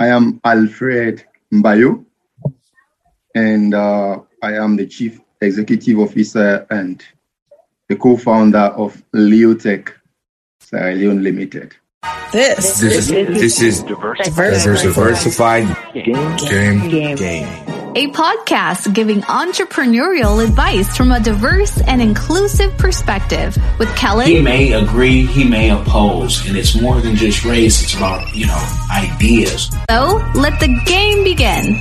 I am Alfred Mbayo, and uh, I am the Chief Executive Officer and the co-founder of Leotech Sierra Leone Limited. This, This is this is Diverse- diversified game, game game. game. A podcast giving entrepreneurial advice from a diverse and inclusive perspective with Kellen. He may agree, he may oppose, and it's more than just race, it's about, you know, ideas. so let the game begin.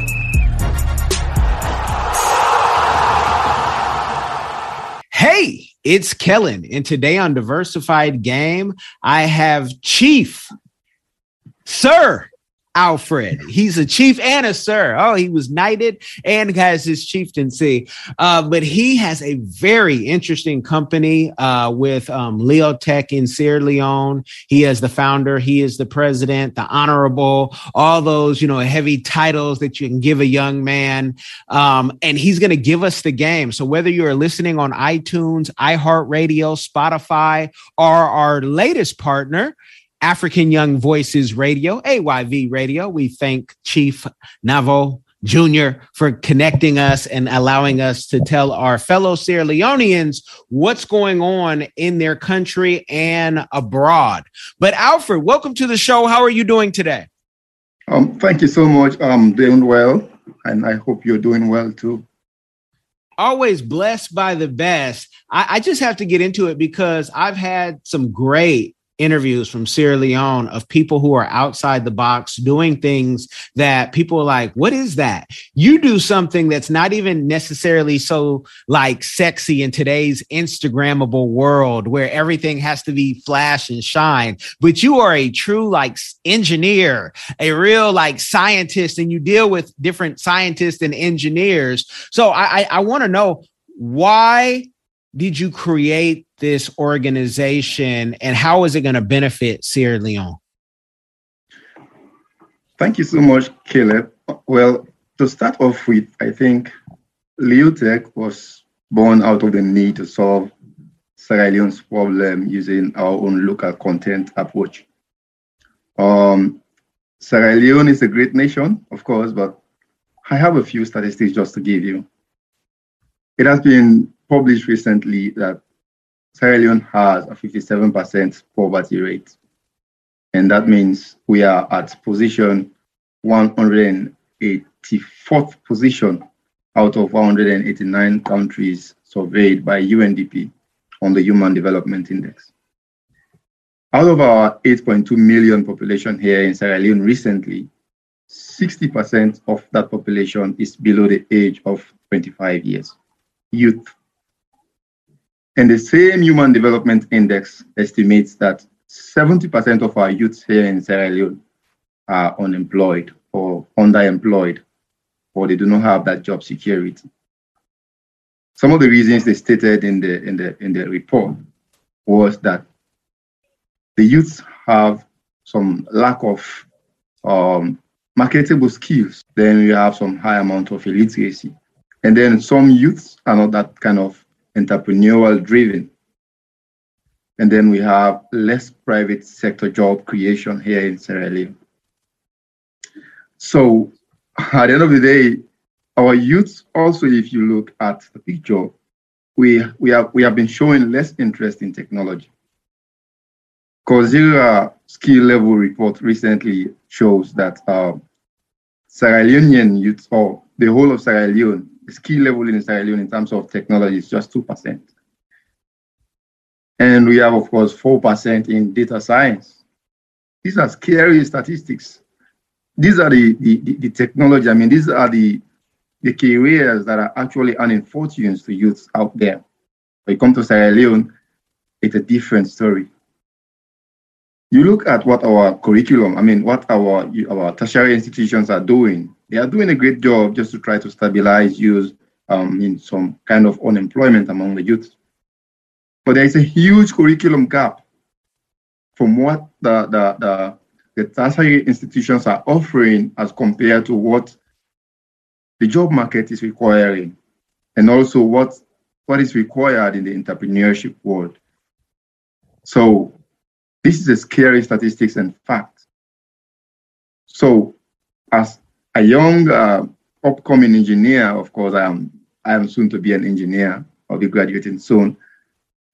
Hey, it's Kellen, and today on Diversified Game, I have Chief Sir Alfred. He's a chief and a sir. Oh, he was knighted and has his chieftaincy. Uh, but he has a very interesting company uh, with um, Leotech in Sierra Leone. He is the founder, he is the president, the honorable, all those, you know, heavy titles that you can give a young man. Um, and he's going to give us the game. So whether you're listening on iTunes, iHeartRadio, Spotify, or our latest partner, African Young Voices Radio, AYV Radio, we thank Chief Navo Jr. for connecting us and allowing us to tell our fellow Sierra Leoneans what's going on in their country and abroad. But Alfred, welcome to the show. How are you doing today? Um, thank you so much. I'm doing well, and I hope you're doing well too. always blessed by the best. I, I just have to get into it because I've had some great interviews from Sierra Leone of people who are outside the box doing things that people are like, what is that? You do something that's not even necessarily so like sexy in today's Instagrammable world where everything has to be flash and shine, but you are a true like engineer, a real like scientist, and you deal with different scientists and engineers. So I, I, I want to know why did you create this organization and how is it going to benefit Sierra Leone? Thank you so much, Caleb. Well, to start off with, I think Leotech was born out of the need to solve Sierra Leone's problem using our own local content approach. Um, Sierra Leone is a great nation, of course, but I have a few statistics just to give you. It has been published recently that Sierra Leone has a 57% poverty rate. And that means we are at position 184th position out of 189 countries surveyed by UNDP on the Human Development Index. Out of our 8.2 million population here in Sierra Leone recently, 60% of that population is below the age of 25 years, youth. And the same Human Development Index estimates that 70% of our youths here in Sierra Leone are unemployed or underemployed, or they do not have that job security. Some of the reasons they stated in the in the in the report was that the youths have some lack of um, marketable skills. Then we have some high amount of illiteracy, and then some youths are not that kind of entrepreneurial driven. And then we have less private sector job creation here in Sierra Leone. So at the end of the day, our youth also, if you look at the picture, we, we, have, we have been showing less interest in technology. Coursera skill level report recently shows that uh, Sierra Leonean youth, or the whole of Sierra Leone, skill level in Sierra Leone in terms of technology is just 2%. And we have, of course, 4% in data science. These are scary statistics. These are the, the, the, technology, I mean, these are the, the careers that are actually earning fortunes to youths out there. When you come to Sierra Leone, it's a different story. You look at what our curriculum, I mean, what our, our tertiary institutions are doing. They are doing a great job just to try to stabilize youth um, in some kind of unemployment among the youth. But there is a huge curriculum gap from what the, the, the, the tertiary institutions are offering as compared to what the job market is requiring, and also what, what is required in the entrepreneurship world. So this is a scary statistics and fact. So as a young uh, upcoming engineer, of course, I am I am soon to be an engineer. I'll be graduating soon.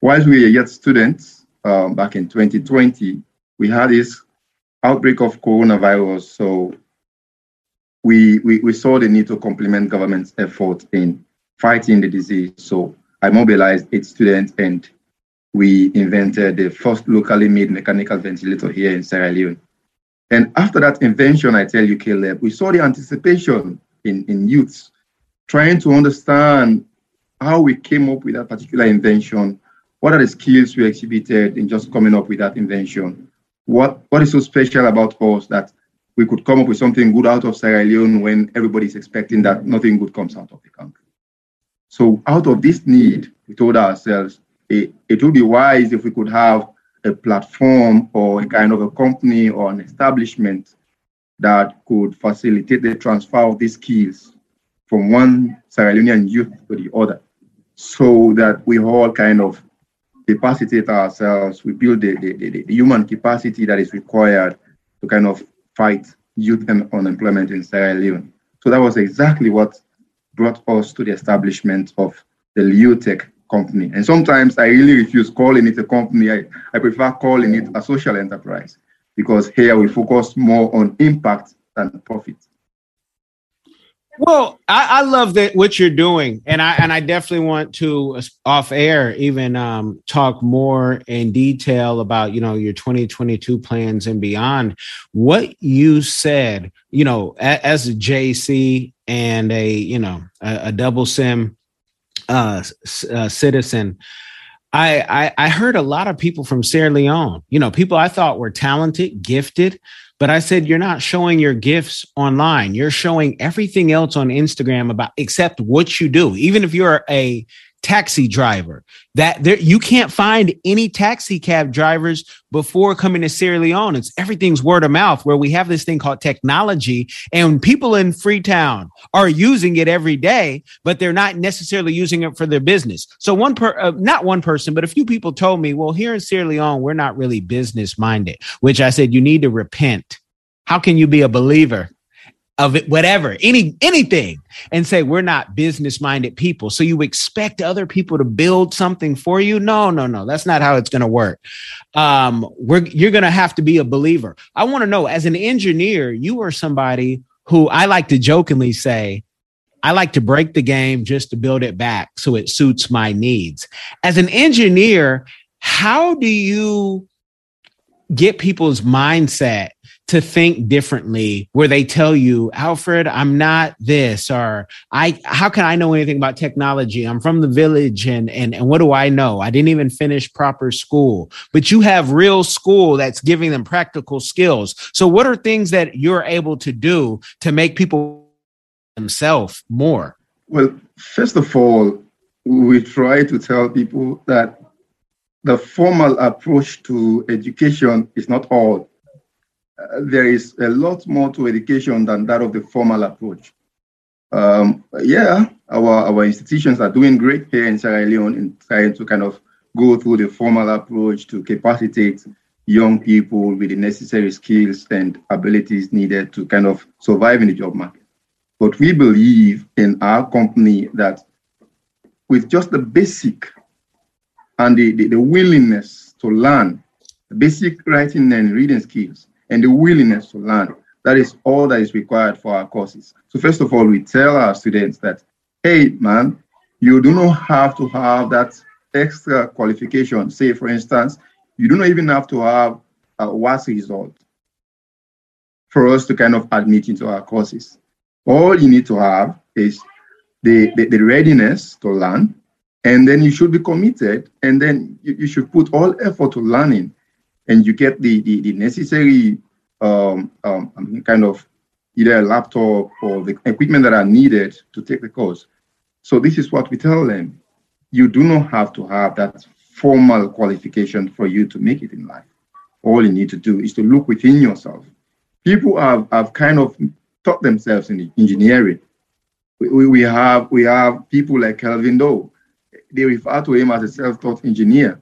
Whilst we were yet students um, back in 2020, we had this outbreak of coronavirus. So we, we, we saw the need to complement government's effort in fighting the disease. So I mobilized eight students and we invented the first locally made mechanical ventilator here in Sierra Leone. And after that invention, I tell you, Caleb, we saw the anticipation in, in youths trying to understand how we came up with that particular invention, what are the skills we exhibited in just coming up with that invention, what, what is so special about us that we could come up with something good out of Sierra Leone when everybody's expecting that nothing good comes out of the country. So out of this need, we told ourselves it, it would be wise if we could have a platform or a kind of a company or an establishment that could facilitate the transfer of these skills from one Sierra Leonean youth to the other so that we all kind of capacitate ourselves, we build the, the, the, the human capacity that is required to kind of fight youth and unemployment in Sierra Leone. So that was exactly what brought us to the establishment of the Leotech company. And sometimes I really refuse calling it a company. I, I prefer calling it a social enterprise because here we focus more on impact than profit. Well, I, I, love that what you're doing, and I and I definitely want to off air even um, talk more in detail about you know your 2022 plans and beyond. What you said, you know, as a JC and a you know a, a double sim uh, uh, citizen. I, I I heard a lot of people from Sierra Leone, you know, people I thought were talented, gifted, but I said, you're not showing your gifts online. You're showing everything else on Instagram about except what you do. Even if you're a taxi driver, that there you can't find any taxi cab drivers before coming to Sierra Leone. It's everything's word of mouth where we have this thing called technology and people in Freetown are using it every day, but they're not necessarily using it for their business. So one per, uh, not one person, but a few people told me, well, here in Sierra Leone, we're not really business minded, which I said, you need to repent. How can you be a believer of it, whatever, any anything, and say we're not business minded people. So you expect other people to build something for you? No, no, no. That's not how it's going to work. Um, we're you're going to have to be a believer. I want to know, as an engineer, you are somebody who I like to jokingly say. I like to break the game just to build it back so it suits my needs. As an engineer, how do you get people's mindset to think differently where they tell you alfred i'm not this or i how can i know anything about technology? I'm from the village and and, and what do i know? I didn't even finish proper school. But you have real school that's giving them practical skills. So what are things that you're able to do to make people themselves more? Well first of all we try to tell people that the formal approach to education is not all uh, there is a lot more to education than that of the formal approach. Um, yeah, our, our institutions are doing great here in Sierra Leone in trying to kind of go through the formal approach to capacitate young people with the necessary skills and abilities needed to kind of survive in the job market. But we believe in our company that with just the basic and the, the, the willingness to learn, basic writing and reading skills, and the willingness to learn. That is all that is required for our courses. So first of all, we tell our students that, hey, man, you do not have to have that extra qualification. Say, for instance, you do not even have to have a WASSCE result for us to kind of admit into our courses. All you need to have is the, the, the readiness to learn, and then you should be committed, and then you, you should put all effort to learning and you get the, the, the necessary um, um, kind of either a laptop or the equipment that are needed to take the course. So this is what we tell them. You do not have to have that formal qualification for you to make it in life. All you need to do is to look within yourself. People have, have kind of taught themselves in engineering. We, we, have, we have people like Kelvin Doe. They refer to him as a self-taught engineer.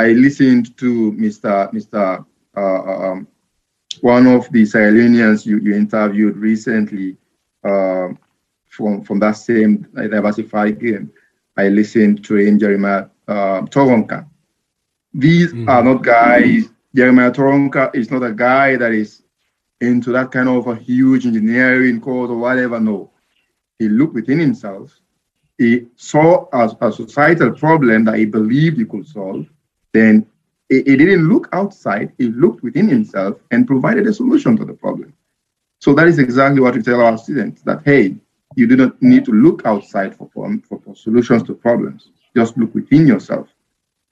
I listened to Mr. Mr. Uh, um, one of the Sierra you, you interviewed recently uh, from, from that same diversified game, I listened to him, Jeremiah uh, Toronka. These mm. are not guys, Jeremiah Toronka is not a guy that is into that kind of a huge engineering course or whatever. No. He looked within himself. He saw a, a societal problem that he believed he could solve. Then he, didn't look outside, he looked within himself and provided a solution to the problem. So that is exactly what we tell our students that, hey, you do not need to look outside for, for, for solutions to problems. Just look within yourself.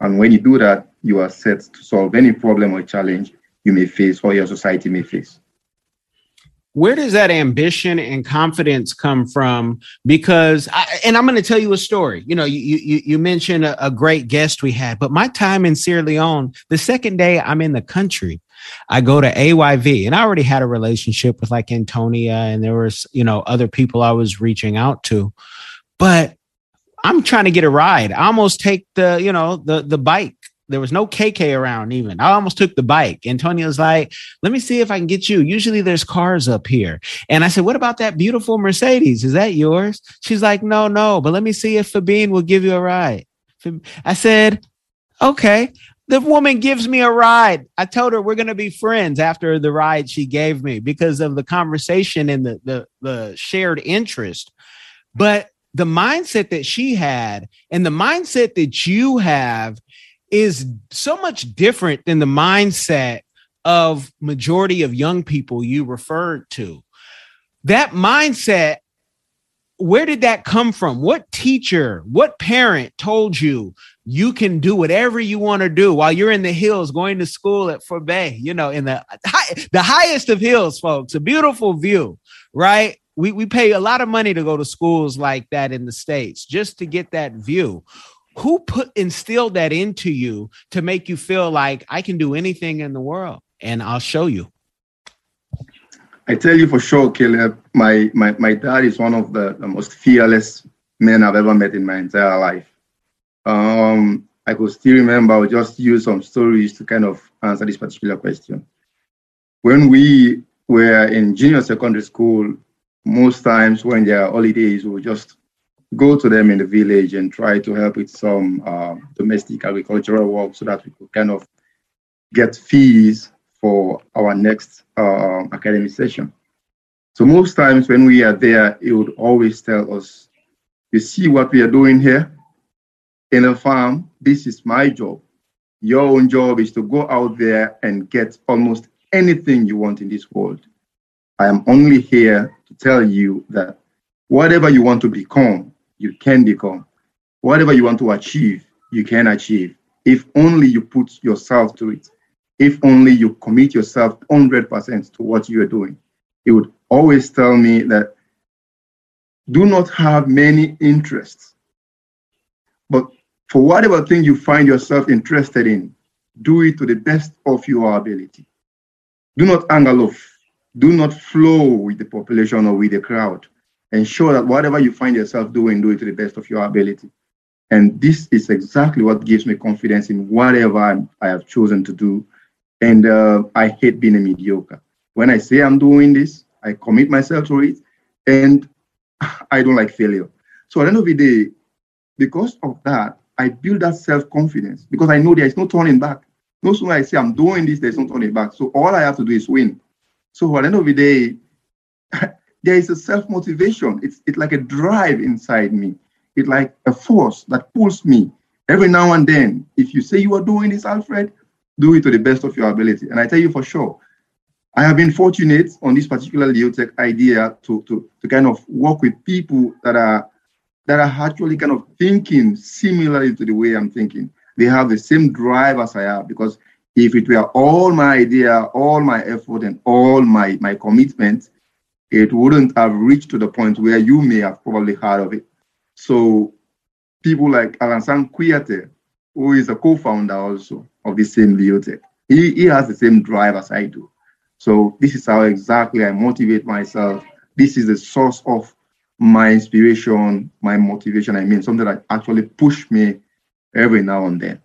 And when you do that, you are set to solve any problem or challenge you may face or your society may face where does that ambition and confidence come from? Because I, and i'm going to tell you a story. You know you you, you mentioned a, a, great guest we had but my time in sierra leone the second day i'm in the country i go to ayv and i already had a relationship with like antonia and there was you know other people i was reaching out to. But i'm trying to get a ride. I almost take the you know the the bike there was no keke around even. I almost took the bike. Antonia's like, let me see if I can get you. Usually there's cars up here. And I said, what about that beautiful Mercedes? Is that yours? She's like, no, no, but let me see if Fabine will give you a ride. I said, okay. The woman gives me a ride. I told her we're going to be friends after the ride she gave me because of the conversation and the, the, the shared interest. But the mindset that she had and the mindset that you have is so much different than the mindset of majority of young people you referred to. That mindset, where did that come from? What teacher, what parent told you you can do whatever you want to do while you're in the hills going to school at Fourah Bay, you know, in the high, the highest of hills, folks, a beautiful view, right? We, we pay a lot of money to go to schools like that in the States just to get that view who put instilled that into you to make you feel like I can do anything in the world and I'll show you? I tell you for sure, Caleb, my, my, my dad is one of the, the most fearless men I've ever met in my entire life. Um, I could still remember, I'll just use some stories to kind of answer this particular question. When we were in junior secondary school, most times when there are holidays, we just go to them in the village and try to help with some uh, domestic agricultural work so that we could kind of get fees for our next uh, academic session. So most times when we are there, it would always tell us, you see what we are doing here in the farm, this is my job. Your own job is to go out there and get almost anything you want in this world. I am only here to tell you that whatever you want to become, you can become. Whatever you want to achieve, you can achieve. If only you put yourself to it. If only you commit yourself 100% to what you are doing. He would always tell me that do not have many interests. But for whatever thing you find yourself interested in, do it to the best of your ability. Do not angle off. Do not flow with the population or with the crowd ensure that whatever you find yourself doing, do it to the best of your ability. And this is exactly what gives me confidence in whatever I'm, i have chosen to do. And uh, I hate being a mediocre. When I say I'm doing this, I commit myself to it, and I don't like failure. So at the end of the day, because of that, I build that self confidence because I know there is no turning back. No sooner I say I'm doing this, there's no turning back. So all I have to do is win. So at the end of the day, there is a self motivation. It's, it's like a drive inside me. It's like a force that pulls me every now and then. If you say you are doing this, Alfred, do it to the best of your ability. And I tell you for sure, I have been fortunate on this particular Leotech idea to, to, to kind of work with people that are that are actually kind of thinking similarly to the way I'm thinking. They have the same drive as I have because if it were all my idea, all my effort, and all my, my commitment, it wouldn't have reached to the point where you may have probably heard of it. So people like Alassane Kouyaté, who is a co-founder also of the same Leotech, he, he has the same drive as I do. So this is how exactly I motivate myself. This is the source of my inspiration, my motivation. I mean, something that actually push me every now and then.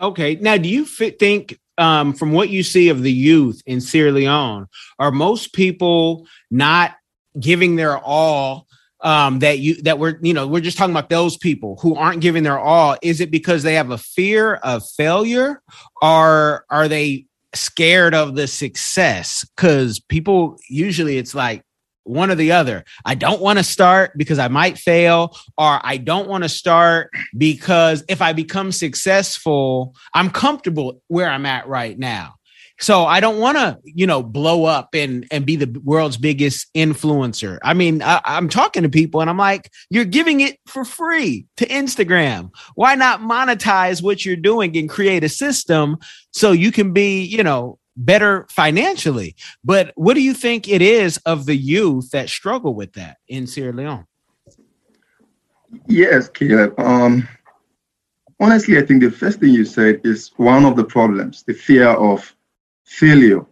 Okay. Now, do you think um, from what you see of the youth in Sierra Leone, are most people not giving their all um, that you that we're you know we're just talking about those people who aren't giving their all? Is it because they have a fear of failure or are they scared of the success? Because people usually it's like one or the other i don't want to start because i might fail or i don't want to start because if i become successful i'm comfortable where i'm at right now so I don't want to, you know, blow up and and be the world's biggest influencer. I mean, I, I'm talking to people and I'm like, you're giving it for free to Instagram. Why not monetize what you're doing and create a system so you can be, you know, better financially? But what do you think it is of the youth that struggle with that in Sierra Leone? Yes, Caleb. Um, honestly, I think the first thing you said is one of the problems, the fear of failure.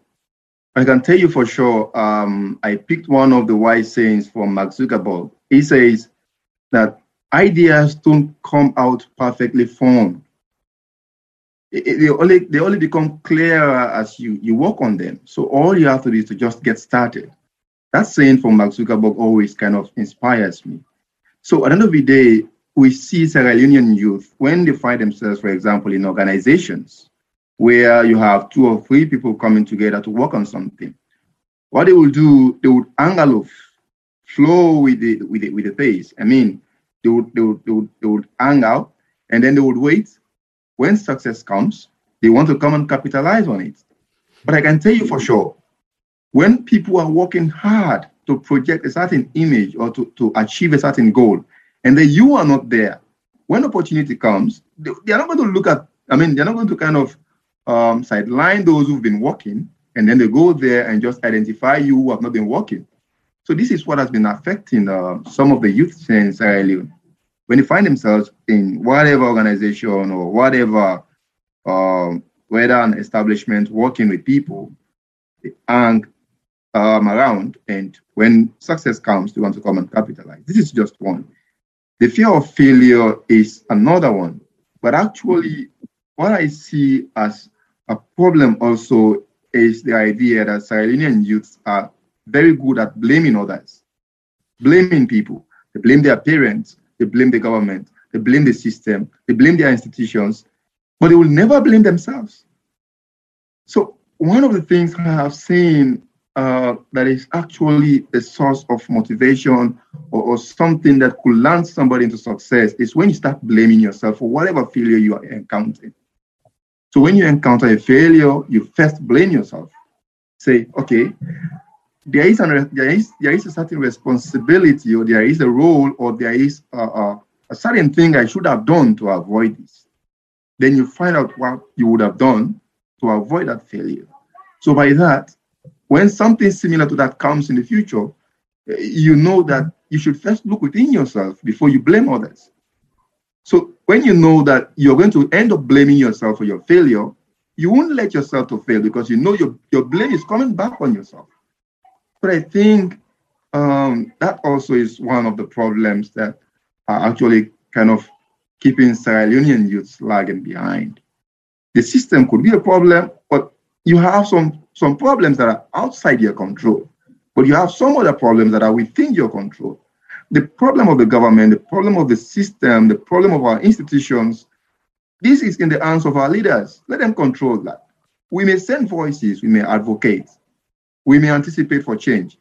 I can tell you for sure, um, I picked one of the wise sayings from Mark Zuckerberg. He says that ideas don't come out perfectly formed. They only they only become clearer as you you work on them. So all you have to do is to just get started. That saying from Mark Zuckerberg always kind of inspires me. So at the end of the day, we see Sierra Leonean youth when they find themselves, for example, in organizations where you have two or three people coming together to work on something. What they will do, they would angle flow with the with the with the pace. I mean, they would they would, they would, they would hang out and then they would wait. When success comes, they want to come and capitalize on it. But I can tell you for sure, when people are working hard to project a certain image or to, to achieve a certain goal, and then you are not there, when opportunity comes, they, they are not going to look at, I mean, they're not going to kind of um, sideline those who've been working, and then they go there and just identify you who have not been working. So this is what has been affecting uh, some of the youth in Sierra Leone. When they find themselves in whatever organization or whatever, um, whether an establishment working with people, they hang um, around, and when success comes, they want to come and capitalize. This is just one. The fear of failure is another one. But actually, what I see as a problem also is the idea that Sierra Leonean youths are very good at blaming others, blaming people. They blame their parents, they blame the government, they blame the system, they blame their institutions, but they will never blame themselves. So, one of the things I have seen uh, that is actually a source of motivation or, or, something that could land somebody into success is when you start blaming yourself for whatever failure you are encountering. So when you encounter a failure, you first blame yourself. Say, okay, there is, an, there is, there is a certain responsibility, or there is a role, or there is a, a, a certain thing I should have done to avoid this. Then you find out what you would have done to avoid that failure. So by that, when something similar to that comes in the future, eh, you know that you should first look within yourself before you blame others. So when you know that you're going to end up blaming yourself for your failure, you won't let yourself to fail because you know your, your blame is coming back on yourself. But I think um, that also is one of the problems that are actually kind of keeping Sierra Leonean youths lagging behind. The system could be a problem, but you have some, some problems that are outside your control. But you have some other problems that are within your control the problem of the government, the problem of the system, the problem of our institutions, this is in the hands of our leaders. Let them control that. We may send voices, we may advocate, we may anticipate for change.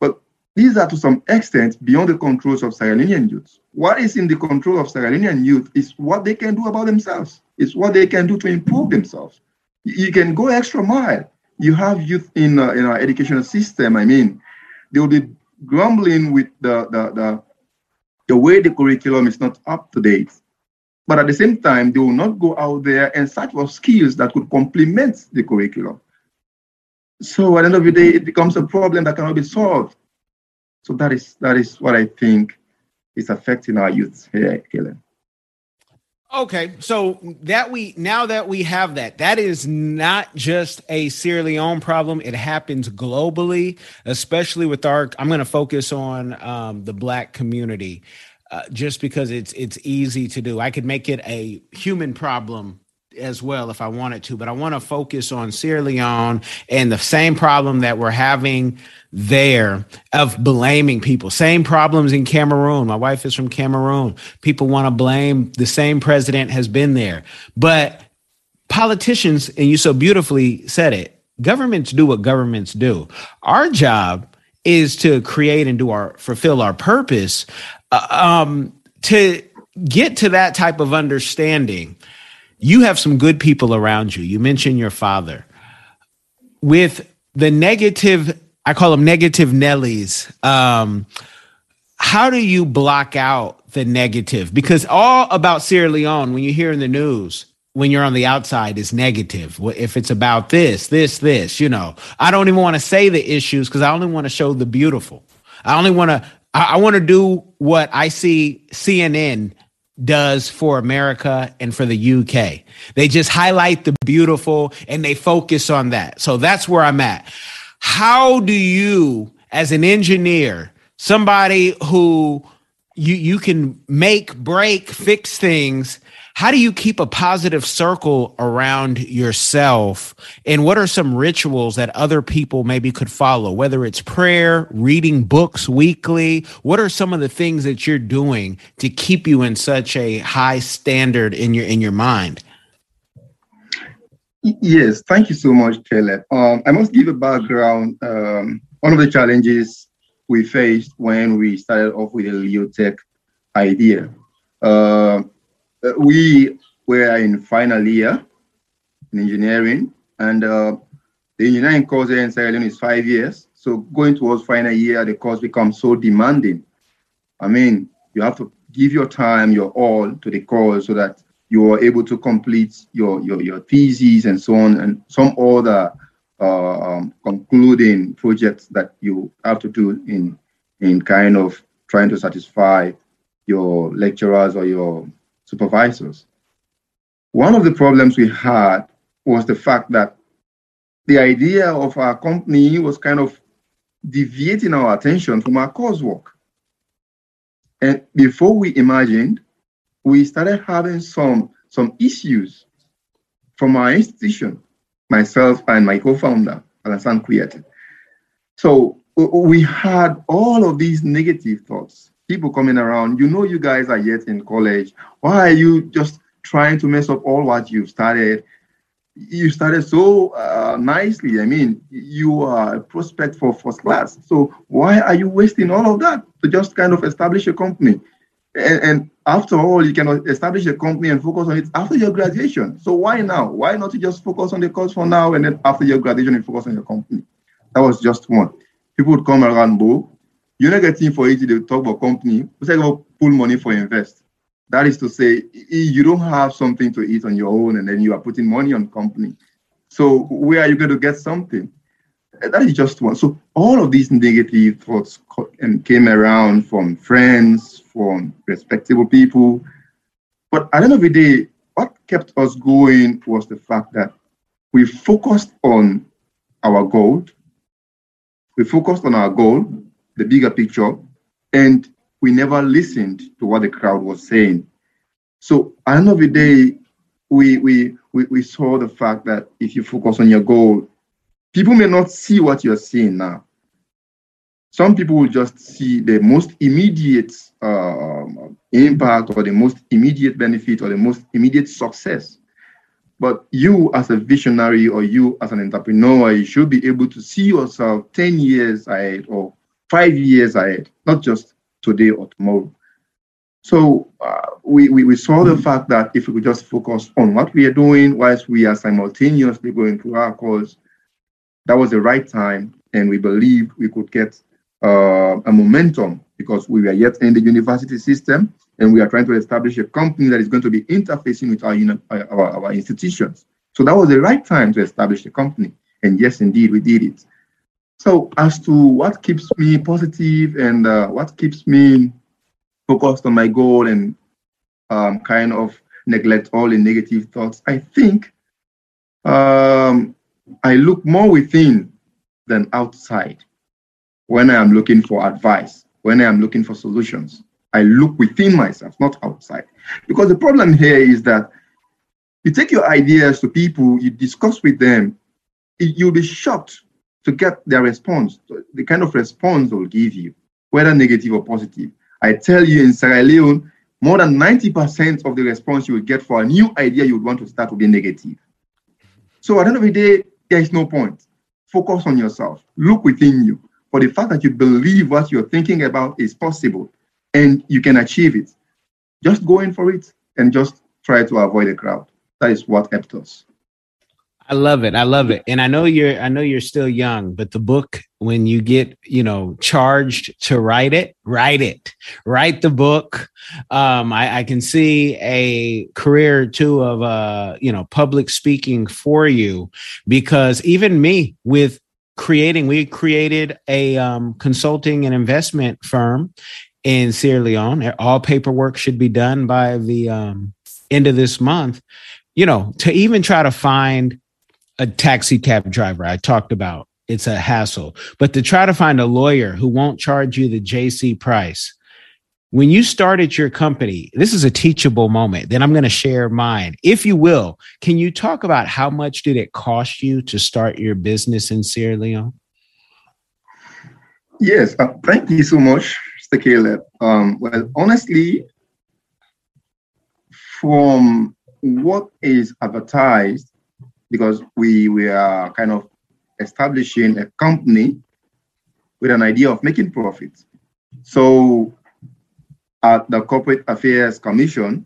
But these are to some extent beyond the controls of Sierra Leonean youth. What is in the control of Sierra Leonean youth is what they can do about themselves. It's what they can do to improve themselves. You can go extra mile. You have youth in, uh, in our educational system. I mean, they will be grumbling with the, the, the, the way the curriculum is not up to date. But at the same time, they will not go out there and search for skills that could complement the curriculum. So at the end of the day, it becomes a problem that cannot be solved. So that is that is what I think is affecting our youth here, Kellen. Okay, so that we now that we have that, that is not just a Sierra Leone problem. It happens globally, especially with our. I'm going to focus on um, the Black community, uh, just because it's it's easy to do. I could make it a human problem as well if I wanted to, but I want to focus on Sierra Leone and the same problem that we're having there of blaming people. Same problems in Cameroon. My wife is from Cameroon. People want to blame the same president has been there. But politicians, and you so beautifully said it, governments do what governments do. Our job is to create and do our fulfill our purpose uh, um, to get to that type of understanding you have some good people around you you mentioned your father with the negative i call them negative nellies um, how do you block out the negative because all about sierra leone when you hear in the news when you're on the outside is negative. If it's about this, this, this, you know, I don't even want to say the issues because I only want to show the beautiful. I only want to, I, I want to do what I see CNN does for America and for the UK. They just highlight the beautiful and they focus on that. So that's where I'm at. How do you, as an engineer, somebody who you you can make, break, fix things how do you keep a positive circle around yourself? And what are some rituals that other people maybe could follow? Whether it's prayer reading books weekly? What are some of the things that you're doing to keep you in such a high standard in your in your mind? Yes thank you so much caleb um, i must give a background um, one of the challenges we faced when we started off with the leotech idea. Uh, we were in final year in engineering, and uh, the engineering course here in Sierra Leone is five years. So going towards final year, the course becomes so demanding. I mean, you have to give your time, your all to the course so that you are able to complete your your, your thesis and so on, and some other uh, um, concluding projects that you have to do in in kind of trying to satisfy your lecturers or your supervisors. One of the problems we had was the fact that the idea of our company was kind of deviating our attention from our coursework. And before we imagined, we started having some, some issues from our institution, myself and my co-founder, Alassane Kouyaté. So we had all of these negative thoughts people coming around, you know, you guys are yet in college. Why are you just trying to mess up all what you've started? You started so uh, nicely. I mean, you are a prospect for first class. So why are you wasting all of that to just kind of establish a company? And, and after all, you can establish a company and focus on it after your graduation. So why now? Why not just focus on the course for now and then after your graduation, you focus on your company? That was just one. People would come around, Bo, you're not getting for it, they talk about company, we say about pull money for invest. That is to say, you don't have something to eat on your own and then you are putting money on company. So where are you going to get something? Eh, that is just one. So all of these negative thoughts came around from friends, from respectable people. But at the end of the day, what kept us going was the fact that we focused on our goal. We focused on our goal the bigger picture, and we never listened to what the crowd was saying. So at the end of the day, we, we, we, we saw the fact that if you focus on your goal, people may not see what you're seeing now. Some people will just see the most immediate uh, impact or the most immediate benefit or the most immediate success. But you, as a visionary or you, as an entrepreneur, you should be able to see yourself 10 years ahead or five years ahead, not just today or tomorrow. So uh, we, we, we, saw the fact that if we just focus on what we are doing whilst we are simultaneously going through our course, that was the right time. And we believe we could get uh, a momentum because we were yet in the university system and we are trying to establish a company that is going to be interfacing with our, our, our institutions. So that was the right time to establish the company. And yes, indeed, we did it. So, as to what keeps me positive and uh, what keeps me focused on my goal and um, kind of neglect all the negative thoughts, I think um, I look more within than outside when I am looking for advice, when I am looking for solutions. I look within myself, not outside. Because the problem here is that You take your ideas to people, you discuss with them, you'll be shocked to get their response, the kind of response they'll give you, whether negative or positive. I tell you, in Sierra Leone, more than 90% of the response you will get for a new idea you would want to start will be negative. So at the end of the day, there is no point. Focus on yourself. Look within you for the fact that you believe what you're thinking about is possible and you can achieve it. Just go in for it and just try to avoid the crowd. That is what helped us. I love it. I love it. And I know you're I know you're still young, but the book when you get, you know, charged to write it, write it. Write the book. Um I, I can see a career too of uh, you know, public speaking for you because even me with creating we created a um, consulting and investment firm in Sierra Leone. All paperwork should be done by the um, end of this month. You know, to even try to find a taxi cab driver I talked about. It's a hassle. But to try to find a lawyer who won't charge you the JC price. When you started your company, this is a teachable moment. Then I'm going to share mine. If you will, can you talk about how much did it cost you to start your business in Sierra Leone? Yes, uh, thank you so much, Mr. Caleb. Um, well, honestly, from what is advertised because we, we are kind of establishing a company with an idea of making profits. So at the Corporate Affairs Commission,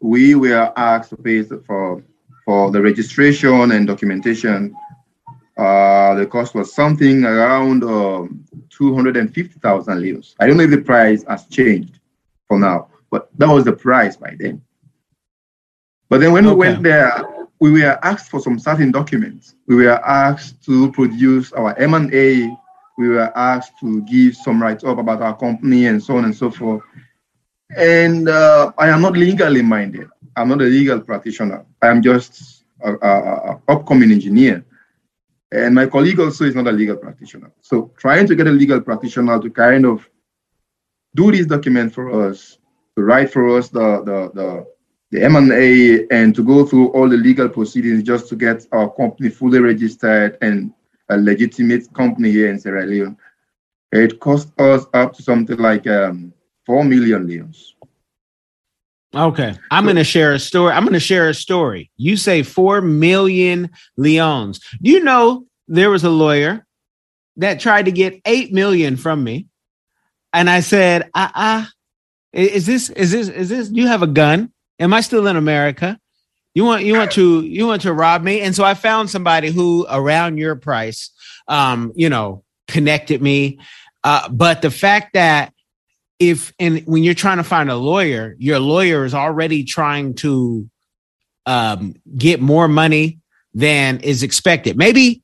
we were asked to pay for, for the registration and documentation. Uh, the cost was something around um, 250,000 leos. I don't know if the price has changed for now, but that was the price by then. But then when okay. we went there, we were asked for some certain documents. We were asked to produce our M&A. We were asked to give some write-up about our company and so on and so forth. And uh, I am not legally minded. I'm not a legal practitioner. I am just an upcoming engineer. And my colleague also is not a legal practitioner. So trying to get a legal practitioner to kind of do this document for us, to write for us the, the, the the M&A and to go through all the legal proceedings just to get our company fully registered and a legitimate company here in Sierra Leone. It cost us up to something like um, 4 million leones. Okay. I'm so, going to share a story. I'm going to share a story. You say 4 million leones. Do you know there was a lawyer that tried to get 8 million from me? And I said, uh uh is this, is this, is this, you have a gun? Am I still in America? You want you want to you want to rob me? And so I found somebody who around your price, um, you know, connected me. Uh, but the fact that if and when you're trying to find a lawyer, your lawyer is already trying to um, get more money than is expected. Maybe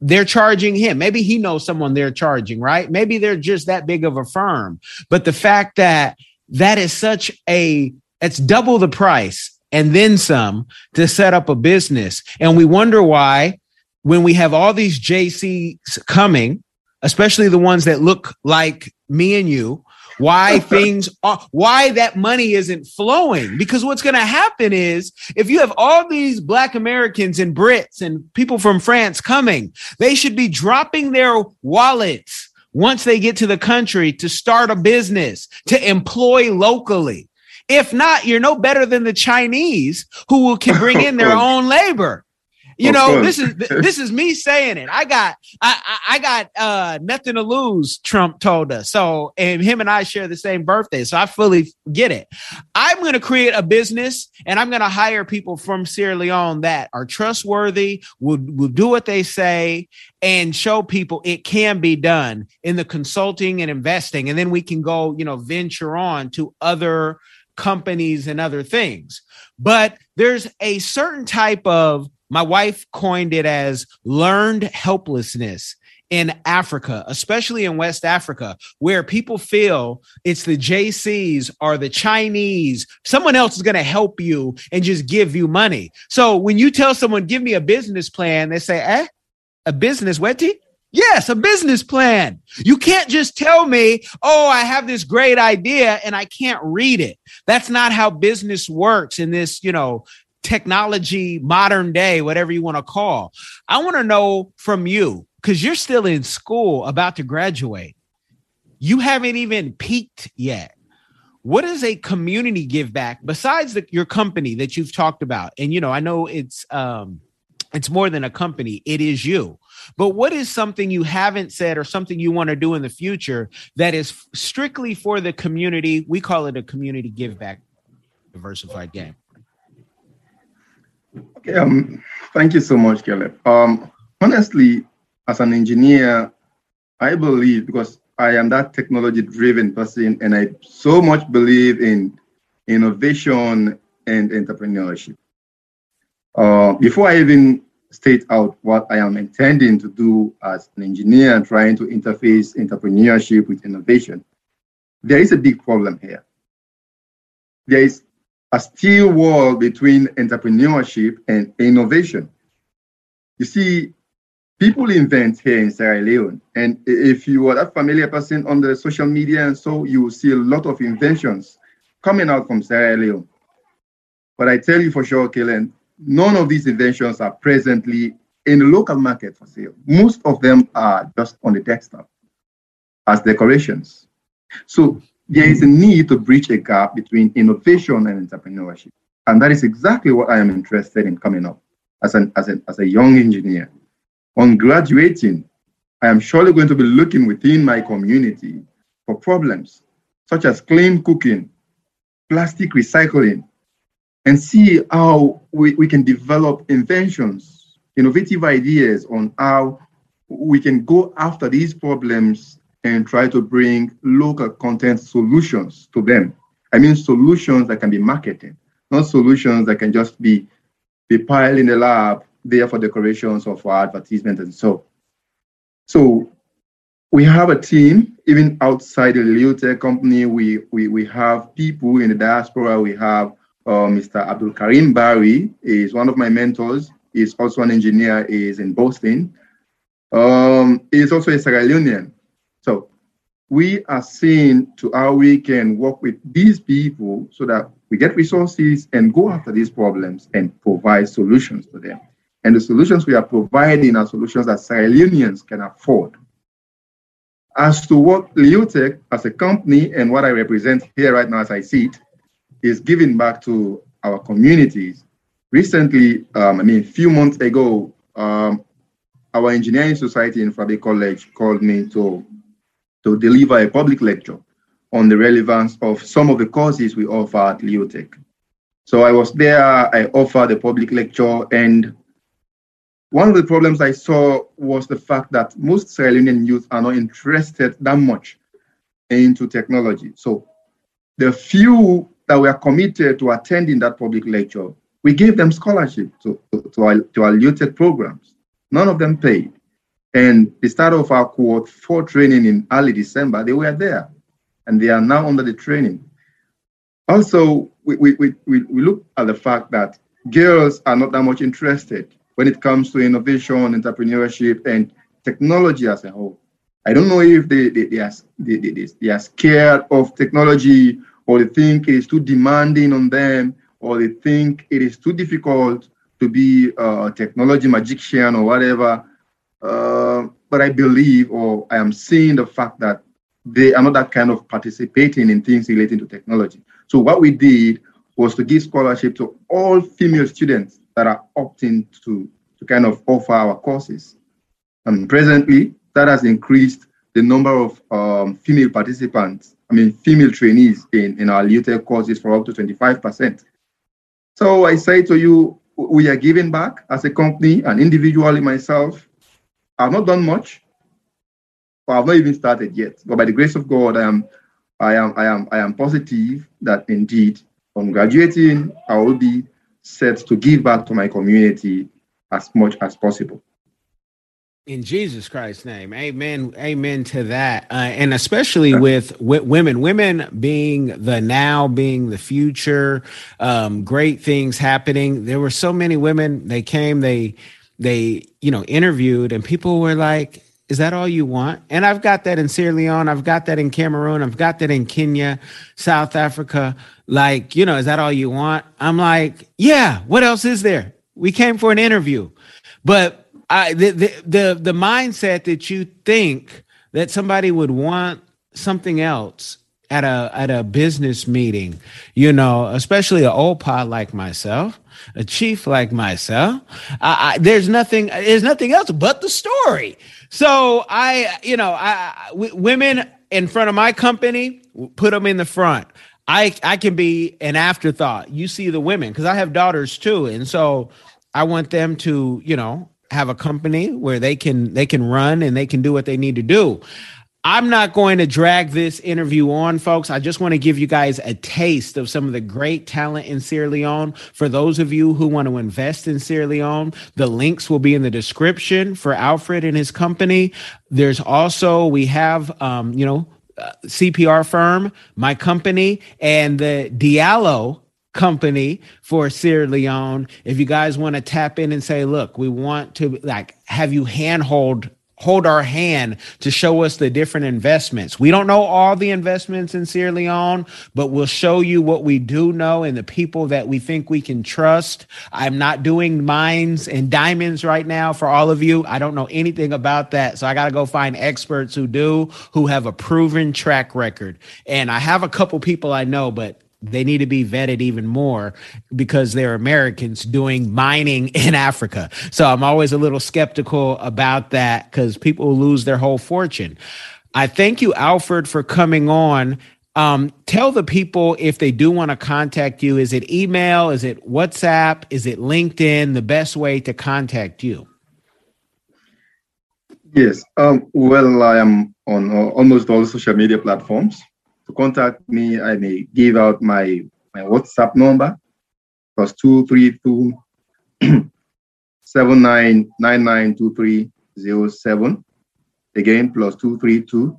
they're charging him. Maybe he knows someone they're charging, right? Maybe they're just that big of a firm. But the fact that that is such a it's double the price and then some to set up a business. And we wonder why, when we have all these JCs coming, especially the ones that look like me and you, why things are, why that money isn't flowing. Because what's going to happen is if you have all these Black Americans and Brits and people from France coming, they should be dropping their wallets once they get to the country to start a business, to employ locally. If not, you're no better than the Chinese who can bring in their own labor. You know, this is this is me saying it. I got I I got uh nothing to lose, Trump told us. So and him and I share the same birthday. So I fully get it. I'm gonna create a business and I'm gonna hire people from Sierra Leone that are trustworthy, will will do what they say, and show people it can be done in the consulting and investing. And then we can go, you know, venture on to other companies and other things. But there's a certain type of, my wife coined it as learned helplessness in Africa, especially in West Africa, where people feel it's the JCs or the Chinese, someone else is going to help you and just give you money. So when you tell someone, give me a business plan, they say, eh, a business, Wetty? Yes, a business plan. You can't just tell me, oh, I have this great idea and I can't read it. That's not how business works in this, you know, technology, modern day, whatever you want to call. I want to know from you, because you're still in school, about to graduate. You haven't even peaked yet. What is a community give back besides the, your company that you've talked about? And you know, I know it's um, it's more than a company; it is you. But what is something you haven't said or something you want to do in the future that is strictly for the community? We call it a community give back diversified game. Okay, um, thank you so much, Caleb. Um, honestly, as an engineer, I believe because I am that technology driven person and I so much believe in innovation and entrepreneurship. Uh, before I even state out what I am intending to do as an engineer trying to interface entrepreneurship with innovation, there is a big problem here. There is a steel wall between entrepreneurship and innovation. You see, people invent here in Sierra Leone. And if you are a familiar person on the social media and so, you will see a lot of inventions coming out from Sierra Leone. But I tell you for sure, Kellen, none of these inventions are presently in the local market for sale. Most of them are just on the desktop as decorations. So there is a need to bridge a gap between innovation and entrepreneurship. And that is exactly what I am interested in coming up as, an, as, a, as a young engineer. On graduating, I am surely going to be looking within my community for problems such as clean cooking, plastic recycling, and see how we, we can develop inventions, innovative ideas on how we can go after these problems and try to bring local content solutions to them. I mean, solutions that can be marketed, not solutions that can just be, be piled in the lab there for decorations or for advertisement and so. So we have a team, even outside the Leotech company, we, we, we have people in the diaspora, we have uh, Mr. Abdul Karim Barry is one of my mentors. He's also an engineer, is in Boston. Um, he's also a Sierra Leonean. So we are seeing to how we can work with these people so that we get resources and go after these problems and provide solutions to them. And the solutions we are providing are solutions that Sierra Leoneans can afford. As to what Leotech as a company and what I represent here right now as I see it, is giving back to our communities. Recently, um, I mean, a few months ago, um, our engineering society in Fourah Bay College called me to, to deliver a public lecture on the relevance of some of the courses we offer at Leotech. So I was there, I offered a public lecture, and one of the problems I saw was the fact that most Sierra Leonean youth are not interested that much into technology. So the few that were committed to attending that public lecture, we gave them scholarship to, to, to our Leotech programs. None of them paid. And the start of our cohort four training in early December, they were there and they are now under the training. Also, we, we, we, we look at the fact that girls are not that much interested when it comes to innovation, entrepreneurship, and technology as a whole. I don't know if they, they, they, are, they, they, they are scared of technology or they think it is too demanding on them, or they think it is too difficult to be a technology magician or whatever. Uh, but I believe, or I am seeing the fact that they are not that kind of participating in things relating to technology. So what we did was to give scholarship to all female students that are opting to, to kind of offer our courses. And presently, that has increased the number of um, female participants I mean, female trainees in, in our Leotech courses for up to 25%. So I say to you, we are giving back as a company and individually myself. I've not done much, I've not even started yet. But by the grace of God, I am, I am, I am, I am positive that indeed, on graduating, I will be set to give back to my community as much as possible. In Jesus Christ's name, Amen, Amen to that, uh, and especially with, with women, women being the now, being the future, um, great things happening. There were so many women. They came, they, they, you know, interviewed, and people were like, Is that all you want? And I've got that in Sierra Leone. I've got that in Cameroon. I've got that in Kenya, South Africa. Like, you know, is that all you want? I'm like, yeah, what else is there? We came for an interview. But I, the, the, the, the mindset that you think that somebody would want something else at a at a business meeting, you know, especially an old pot like myself, a chief like myself. I, I, there's nothing. There's nothing else but the story. So I, you know, I, w- women in front of my company, put them in the front. I I can be an afterthought. You see the women because I have daughters too, and so I want them to, you know, have a company where they can they can run and they can do what they need to do. I'm not going to drag this interview on, folks. I just want to give you guys a taste of some of the great talent in Sierra Leone. For those of you who want to invest in Sierra Leone, the links will be in the description for Alfred and his company. There's also, we have, um, you know, uh, CPR firm, my company, and the Diallo company for Sierra Leone. If you guys want to tap in and say, look, we want to like have you handhold hold our hand to show us the different investments. We don't know all the investments in Sierra Leone, but we'll show you what we do know and the people that we think we can trust. I'm not doing mines and diamonds right now for all of you. I don't know anything about that. So I got to go find experts who do, who have a proven track record. And I have a couple people I know, but they need to be vetted even more because they're Americans doing mining in Africa. So I'm always a little skeptical about that because people lose their whole fortune. I thank you, Alfred, for coming on. Um, tell the people if they do want to contact you. Is it email? Is it WhatsApp? Is it LinkedIn? The best way to contact you? Yes. Um, well, I am on uh, almost all social media platforms to contact me, I may give out my, my WhatsApp number plus 232 79992307. Again, plus 232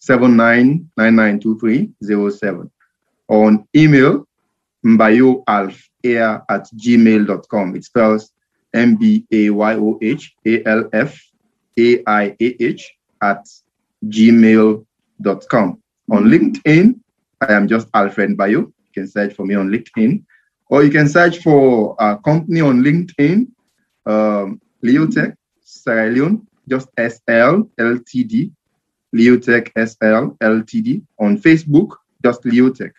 79992307. On email, mbayoalf at gmail.com. It spells M B A Y O H A L F A I A H at gmail.com. On LinkedIn, I am just Alfred Bayo. You can search for me on LinkedIn. Or you can search for a company on LinkedIn, um, Leotech Sierra Leone, just SL Ltd. Leotech SL Ltd. On Facebook, just Leotech.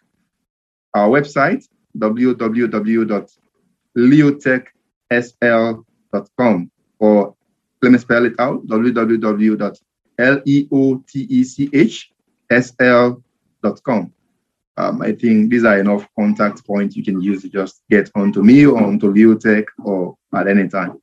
Our website, www.leotechsl.com. Or let me spell it out www.leotech sl.com. Um, I think these are enough contact points you can use to just get onto me or onto Leotech or at any time.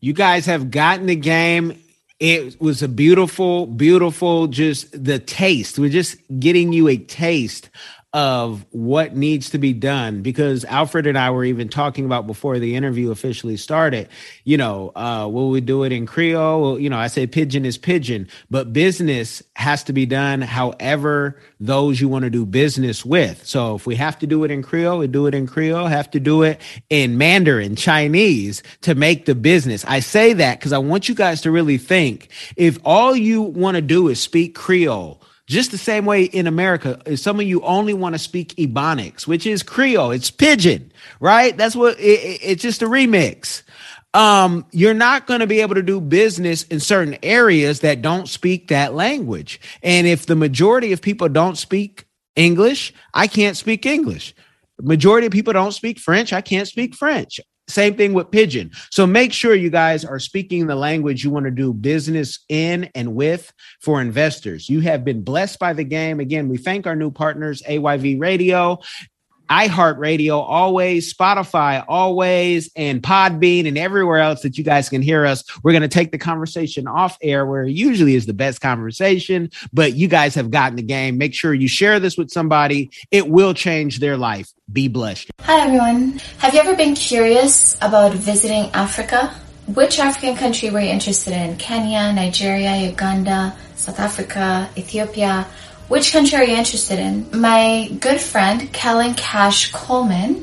You guys have gotten the game. It was a beautiful, beautiful, just the taste. We're just getting you a taste of what needs to be done because Alfred and I were even talking about before the interview officially started. You know, uh, will we do it in Creole? Well, you know, I say pidgin is pidgin, but business has to be done however those you want to do business with. So if we have to do it in Creole, we do it in Creole. Have to do it in Mandarin, Chinese to make the business. I say that because I want you guys to really think if all you want to do is speak Creole just the same way in America, some of you only want to speak Ebonics, which is Creole. It's pidgin, right? That's what it, it's just a remix. Um, you're not going to be able to do business in certain areas that don't speak that language. And if the majority of people don't speak English, I can't speak English. Majority of people don't speak French. I can't speak French. Same thing with pidgin. So make sure you guys are speaking the language you want to do business in and with for investors. You have been blessed by the game. Again, we thank our new partners, AYV Radio iHeartRadio, always, Spotify, always, and Podbean, and everywhere else that you guys can hear us. We're going to take the conversation off air where usually is the best conversation, but you guys have gotten the game. Make sure you share this with somebody, it will change their life. Be blessed. Hi, everyone. Have you ever been curious about visiting Africa? Which African country were you interested in? Kenya, Nigeria, Uganda, South Africa, Ethiopia? Which country are you interested in? My good friend, Kellen Cash Coleman,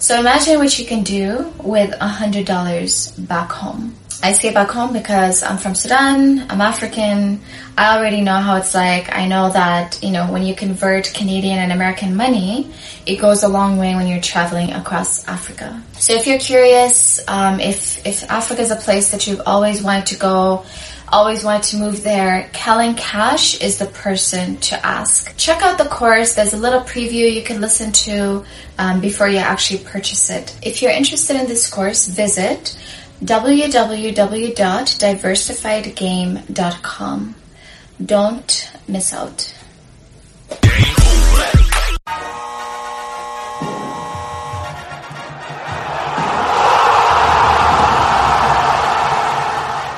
So imagine what you can do with $100 back home. I say back home because I'm from Sudan, I'm African, I already know how it's like. I know that, you know, when you convert Canadian and American money, it goes a long way when you're traveling across Africa. So if you're curious, um, if, if Africa is a place that you've always wanted to go, always wanted to move there, Kellen Cash is the person to ask. Check out the course. There's a little preview you can listen to um, before you actually purchase it. If you're interested in this course, visit www.diversifiedgame.com. Don't miss out.